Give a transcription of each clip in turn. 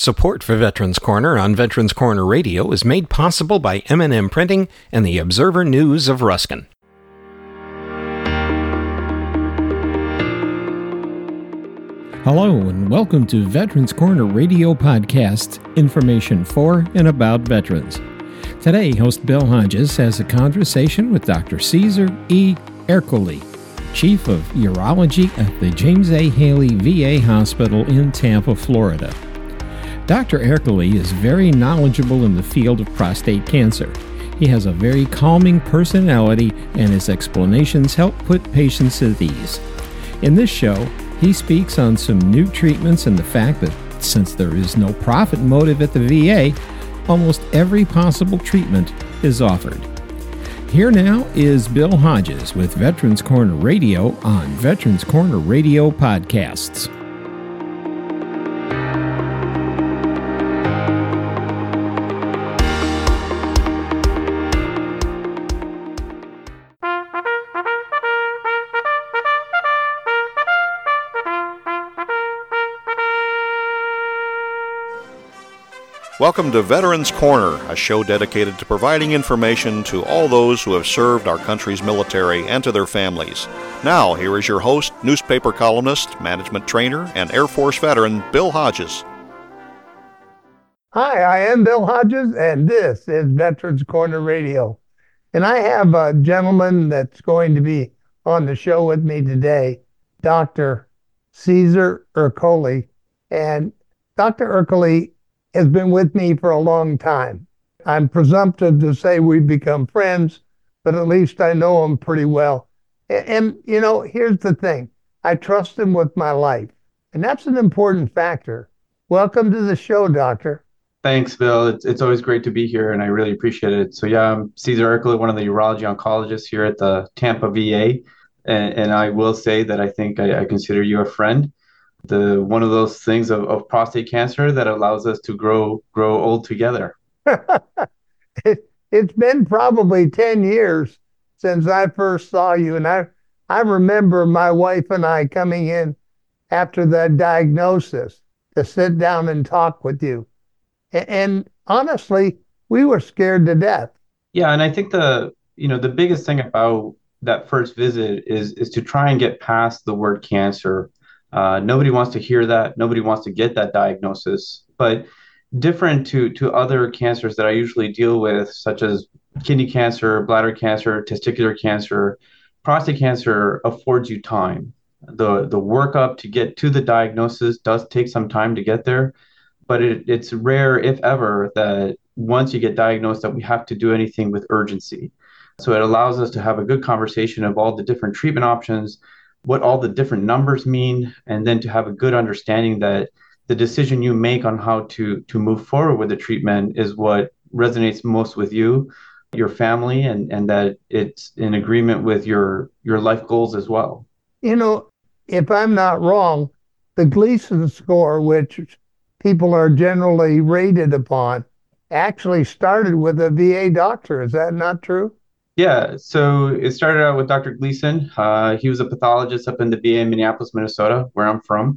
Support for Veterans Corner on Veterans Corner Radio is made possible by M&M Printing and the Observer News of Ruskin. Hello and welcome to Veterans Corner Radio Podcast, information for and about veterans. Today, host Bill Hodges has a conversation with Dr. Cesar E. Ercole, Chief of Urology at the James A. Haley VA Hospital in Tampa, Florida. Dr. Ercole is very knowledgeable in the field of prostate cancer. He has a very calming personality, and his explanations help put patients at ease. In this show, he speaks on some new treatments and the fact that since there is no profit motive at the VA, almost every possible treatment is offered. Here now is Bill Hodges with Veterans Corner Radio on Veterans Corner Radio Podcasts. Welcome to Veterans Corner, a show dedicated to providing information to all those who have served our country's military and to their families. Now, here is your host, newspaper columnist, management trainer, and Air Force veteran, Bill Hodges. Hi, I am Bill Hodges, and this is Veterans Corner Radio. And I have a gentleman that's going to be on the show with me today, Dr. Cesar Ercole. And Dr. Ercole has been with me for a long time. I'm presumptive to say we've become friends, but at least I know him pretty well. And, and, you know, here's the thing I trust him with my life, and that's an important factor. Welcome to the show, Doctor. Thanks, Bill. It's, it's always great to be here, and I really appreciate it. So, yeah, I'm Cesar Ercole, one of the urology oncologists here at the Tampa VA. And, and I will say that I think I, I consider you a friend the one of those things of, of prostate cancer that allows us to grow grow old together. it, it's been probably 10 years since I first saw you and I I remember my wife and I coming in after that diagnosis to sit down and talk with you. And, and honestly, we were scared to death. Yeah, and I think the you know the biggest thing about that first visit is is to try and get past the word cancer uh, nobody wants to hear that. Nobody wants to get that diagnosis. But different to to other cancers that I usually deal with, such as kidney cancer, bladder cancer, testicular cancer, prostate cancer affords you time. The the workup to get to the diagnosis does take some time to get there, but it, it's rare, if ever, that once you get diagnosed that we have to do anything with urgency. So it allows us to have a good conversation of all the different treatment options, what all the different numbers mean, and then to have a good understanding that the decision you make on how to to move forward with the treatment is what resonates most with you, your family, and and that it's in agreement with your your life goals as well. You know, if I'm not wrong, the Gleason score, which people are generally rated upon, actually started with a VA doctor. Is that not true? Yeah, so it started out with Dr. Gleason. Uh, he was a pathologist up in the VA in Minneapolis, Minnesota, where I'm from.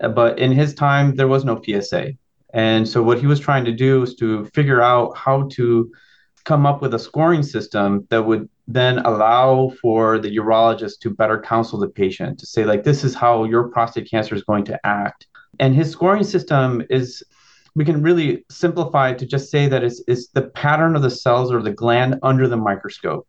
Uh, but in his time, there was no PSA. And so what he was trying to do was to figure out how to come up with a scoring system that would then allow for the urologist to better counsel the patient to say, like, this is how your prostate cancer is going to act. And his scoring system is we can really simplify to just say that it's, it's the pattern of the cells or the gland under the microscope.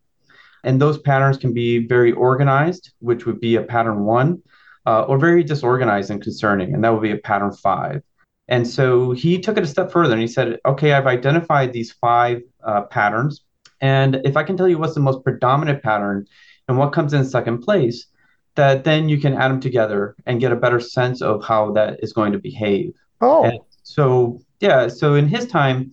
And those patterns can be very organized, which would be a pattern one, uh, or very disorganized and concerning, and that would be a pattern five. And so he took it a step further and he said, okay, I've identified these five uh, patterns. And if I can tell you what's the most predominant pattern and what comes in second place, that then you can add them together and get a better sense of how that is going to behave. Oh. And so yeah, so in his time,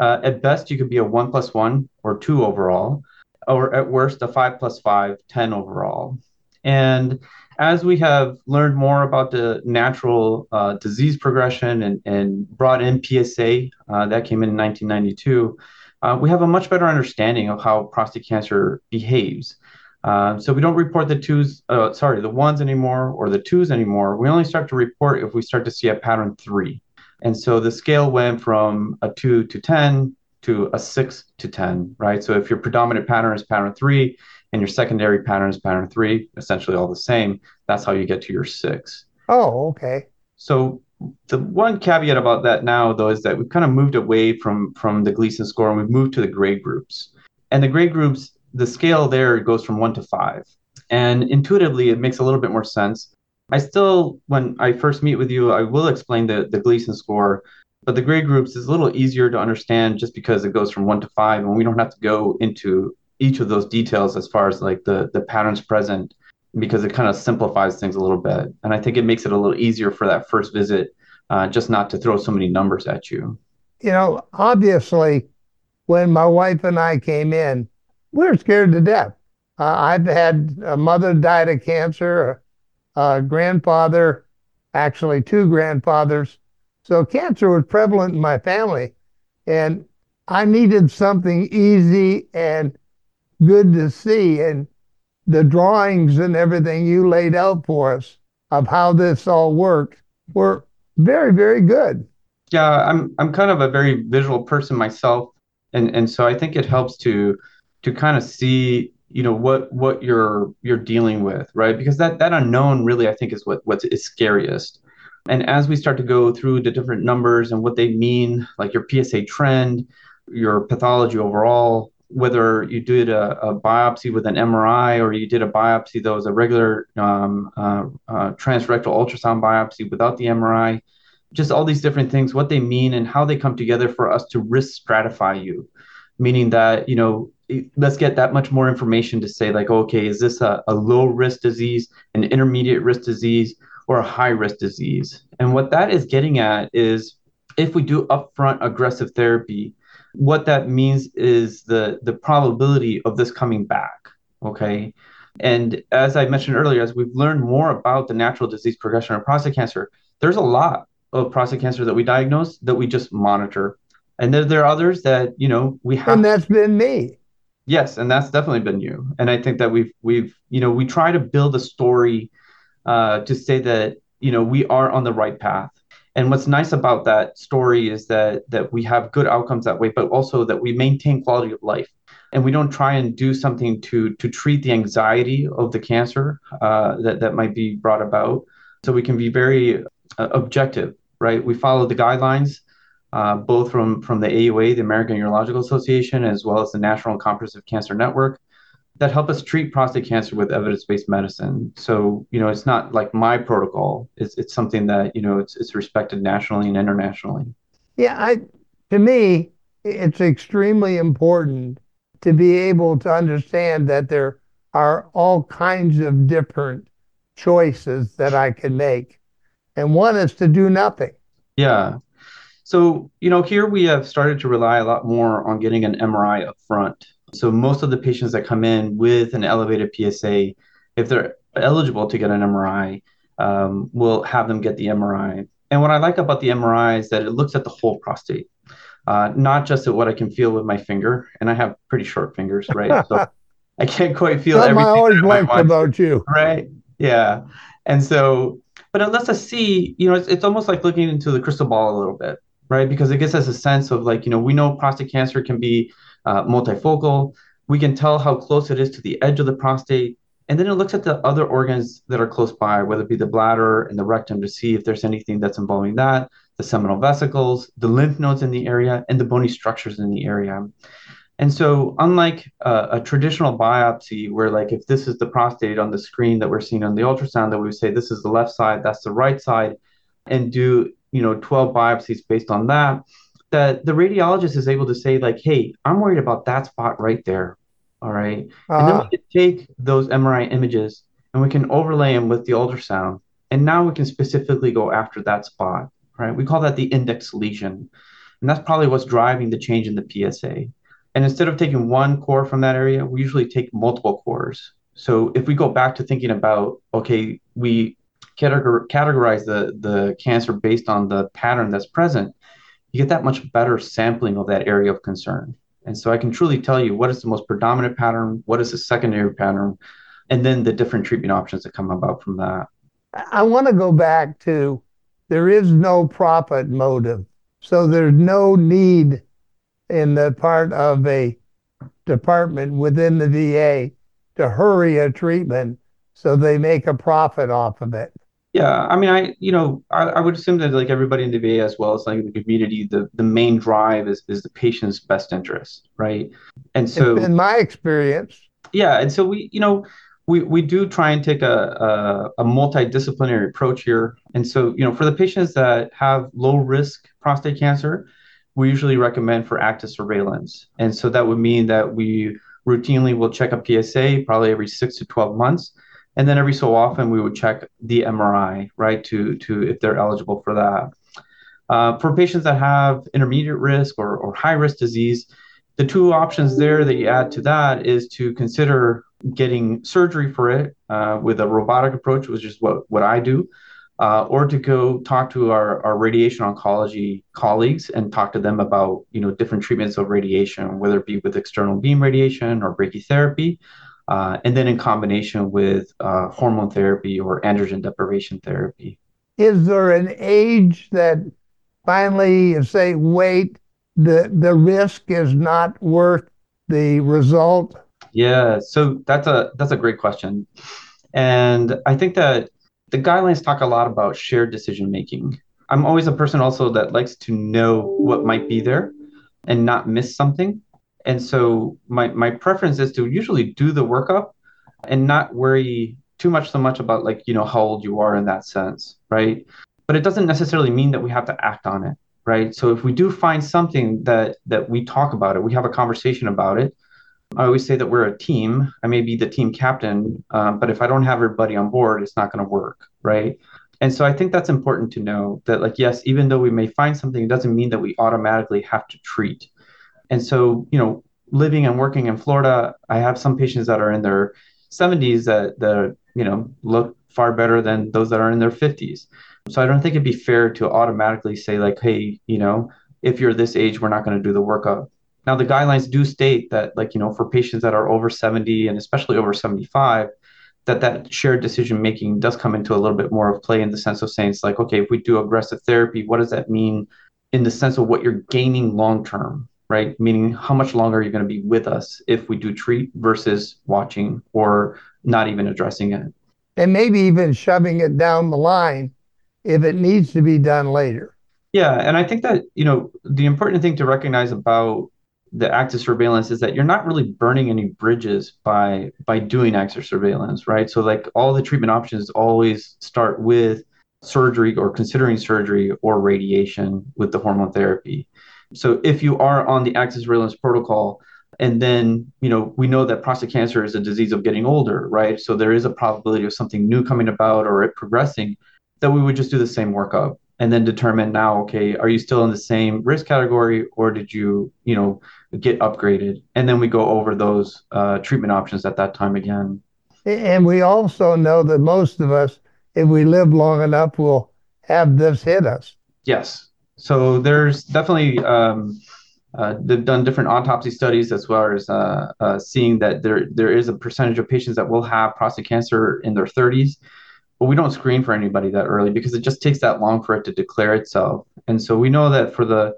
uh, at best you could be a one plus one or two overall, or at worst a five plus five, 10 overall. And as we have learned more about the natural uh, disease progression and, and brought in PSA, uh, that came in in 1992, uh, we have a much better understanding of how prostate cancer behaves. Uh, so we don't report the twos, uh, sorry, the ones anymore or the twos anymore. We only start to report if we start to see a pattern three. And so the scale went from a two to 10 to a six to 10, right? So if your predominant pattern is pattern three and your secondary pattern is pattern three, essentially all the same, that's how you get to your six. Oh, okay. So the one caveat about that now, though, is that we've kind of moved away from from the Gleason score and we've moved to the grade groups. And the grade groups, the scale there goes from one to five. And intuitively, it makes a little bit more sense. I still, when I first meet with you, I will explain the, the Gleason score, but the grade groups is a little easier to understand just because it goes from one to five, and we don't have to go into each of those details as far as like the the patterns present because it kind of simplifies things a little bit. And I think it makes it a little easier for that first visit, uh, just not to throw so many numbers at you. You know, obviously, when my wife and I came in, we were scared to death. Uh, I've had a mother died of cancer, a grandfather, actually two grandfathers. So cancer was prevalent in my family. And I needed something easy and good to see. And the drawings and everything you laid out for us of how this all worked were very, very good. Yeah, I'm I'm kind of a very visual person myself, and and so I think it helps to to kind of see you know what what you're you're dealing with, right? Because that that unknown really I think is what what is scariest. And as we start to go through the different numbers and what they mean, like your PSA trend, your pathology overall, whether you did a, a, biopsy with an MRI or you did a biopsy that was a regular um, uh, uh, transrectal ultrasound biopsy without the MRI, just all these different things, what they mean and how they come together for us to risk stratify you, meaning that, you know, let's get that much more information to say, like, okay, is this a, a low risk disease, an intermediate risk disease, or a high risk disease? And what that is getting at is if we do upfront aggressive therapy, what that means is the the probability of this coming back okay? And as i mentioned earlier as we've learned more about the natural disease progression of prostate cancer there's a lot of prostate cancer that we diagnose that we just monitor. And there, there are others that you know we have and that's been me yes and that's definitely been you and i think that we've we've you know we try to build a story uh, to say that you know we are on the right path. And what's nice about that story is that that we have good outcomes that way but also that we maintain quality of life. And we don't try and do something to to treat the anxiety of the cancer uh, that that might be brought about. So we can be very uh, objective right? We follow the guidelines uh, both from from the AUA, the American Urological Association, as well as the National Comprehensive Cancer Network that help us treat prostate cancer with evidence-based medicine. So, you know, it's not like my protocol. It's it's something that, you know, it's it's respected nationally and internationally. Yeah, I to me, it's extremely important to be able to understand that there are all kinds of different choices that I can make. And one is to do nothing. Yeah. So, you know, here we have started to rely a lot more on getting an MRI up front. So most of the patients that come in with an elevated PSA, if they're eligible to get an MRI, um, we'll have them get the MRI. And what I like about the MRI is that it looks at the whole prostate, uh, not just at what I can feel with my finger. And I have pretty short fingers, right? So I can't quite feel Something everything. I always liked about you. Right. Yeah. And so, but it lets us see, you know, it's, it's almost like looking into the crystal ball a little bit, right? Because it gives us a sense of like, you know, we know prostate cancer can be uh, multifocal. We can tell how close it is to the edge of the prostate. And then it looks at the other organs that are close by, whether it be the bladder and the rectum, to see if there's anything that's involving that, the seminal vesicles, the lymph nodes in the area, and the bony structures in the area. And so, unlike uh, a traditional biopsy, where like if this is the prostate on the screen that we're seeing on the ultrasound, that we would say this is the left side, that's the right side, and do you know 12 biopsies based on that that the radiologist is able to say like hey i'm worried about that spot right there all right? Uh-huh. and then we can take those mri images and we can overlay them with the ultrasound. And now we can specifically go after that spot right? We call that the index lesion. And that's probably what's driving the change in the psa and instead of taking one core from that area we usually take multiple cores. So if we go back to thinking about okay we categorize the the cancer based on the pattern that's present you get that much better sampling of that area of concern. And so I can truly tell you what is the most predominant pattern, what is the secondary pattern, and then the different treatment options that come about from that. I want to go back to there is no profit motive. So there's no need in the part of a department within the VA to hurry a treatment so they make a profit off of it. Yeah, I mean, I you know, I, I would assume that like everybody in the VA as well as like the community, the the main drive is is the patient's best interest, right? And so, in my experience, yeah, and so we you know we we do try and take a, a a multidisciplinary approach here, and so you know for the patients that have low risk prostate cancer, we usually recommend for active surveillance, and so that would mean that we routinely will check a PSA probably every six to twelve months and then every so often we would check the MRI, right, to to if they're eligible for that. Uh, for patients that have intermediate risk or, or high risk disease, the two options there that you add to that is to consider getting surgery for it uh, with a robotic approach, which is what, what I do, uh, or to go talk to our, our radiation oncology colleagues and talk to them about you know different treatments of radiation, whether it be with external beam radiation or brachytherapy, uh, and then in combination with uh, hormone therapy or androgen deprivation therapy. Is there an age that finally you say, wait, the the risk is not worth the result? Yeah, so that's a that's a great question, and I think that the guidelines talk a lot about shared decision making. I'm always a person also that likes to know what might be there and not miss something. And so my, my preference is to usually do the workup and not worry too much so much about like, you know, how old you are in that sense, right? But it doesn't necessarily mean that we have to act on it, right? So if we do find something that that we talk about it, we have a conversation about it. I always say that we're a team. I may be the team captain, um, but if I don't have everybody on board, it's not going to work, right? And so I think that's important to know that, like, yes, even though we may find something, it doesn't mean that we automatically have to treat. And so, you know, living and working in Florida, I have some patients that are in their 70s that, that you know, look far better than those that are in their 50s. So I don't think it'd be fair to automatically say like, hey, you know, if you're this age, we're not going to do the workup. Now the guidelines do state that like, you know, for patients that are over 70 and especially over 75, that that shared decision making does come into a little bit more of play in the sense of saying it's like, okay, if we do aggressive therapy, what does that mean in the sense of what you're gaining long term? Right? Meaning, how much longer are you going to be with us if we do treat versus watching or not even addressing it? And maybe even shoving it down the line if it needs to be done later. Yeah. And I think that, you know, the important thing to recognize about the active surveillance is that you're not really burning any bridges by by doing active surveillance right so like all the treatment options always start with surgery or considering surgery or radiation with the hormone therapy so if you are on the active surveillance protocol, and then you know we know that prostate cancer is a disease of getting older, right? So there is a probability of something new coming about or it progressing. That we would just do the same workup and then determine now, okay, are you still in the same risk category or did you, you know, get upgraded? And then we go over those uh, treatment options at that time again. And we also know that most of us, if we live long enough, will have this hit us. Yes, so there's definitely um, uh, they've done different autopsy studies as well as uh, uh, seeing that there there is a percentage of patients that will have prostate cancer in their 30s, but we don't screen for anybody that early because it just takes that long for it to declare itself. And so we know that for the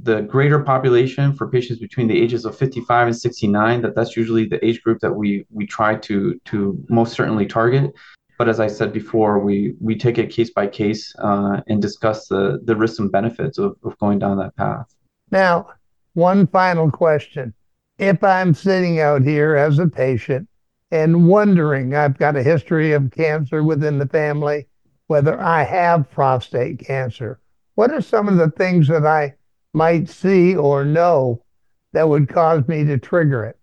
the greater population for patients between the ages of 55 and 69 that that's usually the age group that we we try to to most certainly target but as I said before, we we take it case by case uh, and discuss the the risks and benefits of, of going down that path. Now, one final question: If I'm sitting out here as a patient and wondering, I've got a history of cancer within the family, whether I have prostate cancer, what are some of the things that I might see or know that would cause me to trigger it?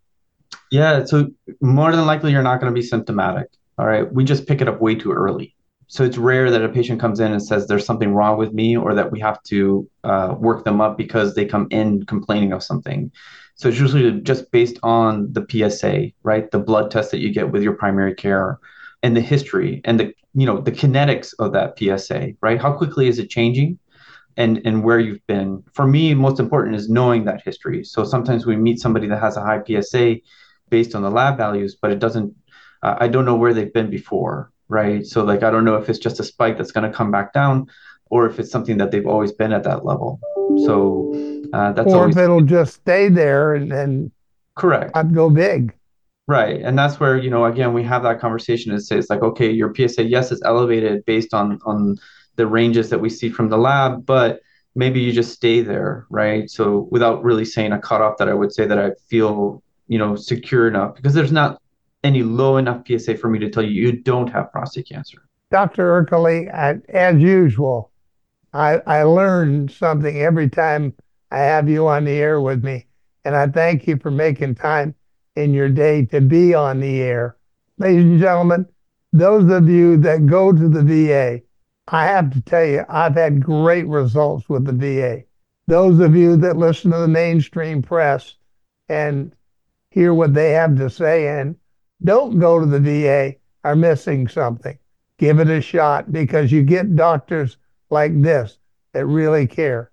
Yeah, so more than likely you're not going to be symptomatic. All right, we just pick it up way too early. So it's rare that a patient comes in and says there's something wrong with me or that we have to uh, work them up because they come in complaining of something. So it's usually just based on the PSA, right? The blood test that you get with your primary care and the history and the you know the kinetics of that PSA, right? How quickly is it changing? And, and where you've been. For me, most important is knowing that history. So sometimes we meet somebody that has a high PSA based on the lab values, but it doesn't I don't know where they've been before, right? So like I don't know if it's just a spike that's going to come back down, or if it's something that they've always been at that level. So uh, that's or always if it'll just stay there and, then correct. not go big. Right. And that's where, you know, again, we have that conversation and say it's like, okay, your PSA, yes, it's elevated based on on the ranges that we see from the lab, but maybe you just stay there, right? So without really saying a cutoff that I would say that I feel, you know, secure enough because there's not any low enough PSA for me to tell you you don't have prostate cancer. Dr. Ercole, as usual, I, I learn something every time I have you on the air with me. And I thank you for making time in your day to be on the air. Ladies and gentlemen, those of you that go to the VA, I have to tell you, I've had great results with the VA. Those of you that listen to the mainstream press and hear what they have to say and don't go to the VA are missing something. Give it a shot because you get doctors like this that really care.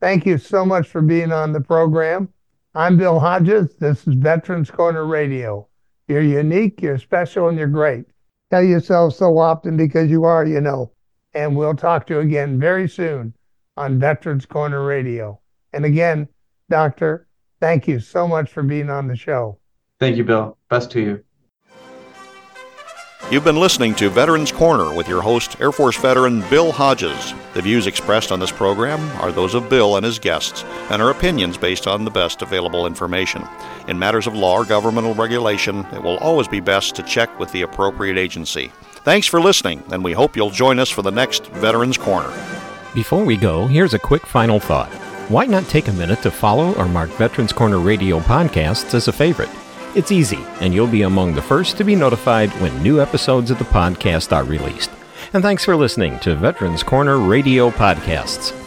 Thank you so much for being on the program. I'm Bill Hodges. This is Veterans Corner Radio. You're unique, you're special, and you're great. Tell yourself so often because you are, you know. And we'll talk to you again very soon on Veterans Corner Radio. And again, Doctor, thank you so much for being on the show. Thank you, Bill. Best to you. You've been listening to Veterans Corner with your host, Air Force veteran Bill Hodges. The views expressed on this program are those of Bill and his guests and are opinions based on the best available information. In matters of law or governmental regulation, it will always be best to check with the appropriate agency. Thanks for listening, and we hope you'll join us for the next Veterans Corner. Before we go, here's a quick final thought. Why not take a minute to follow or mark Veterans Corner Radio podcasts as a favorite? It's easy, and you'll be among the first to be notified when new episodes of the podcast are released. And thanks for listening to Veterans Corner Radio Podcasts.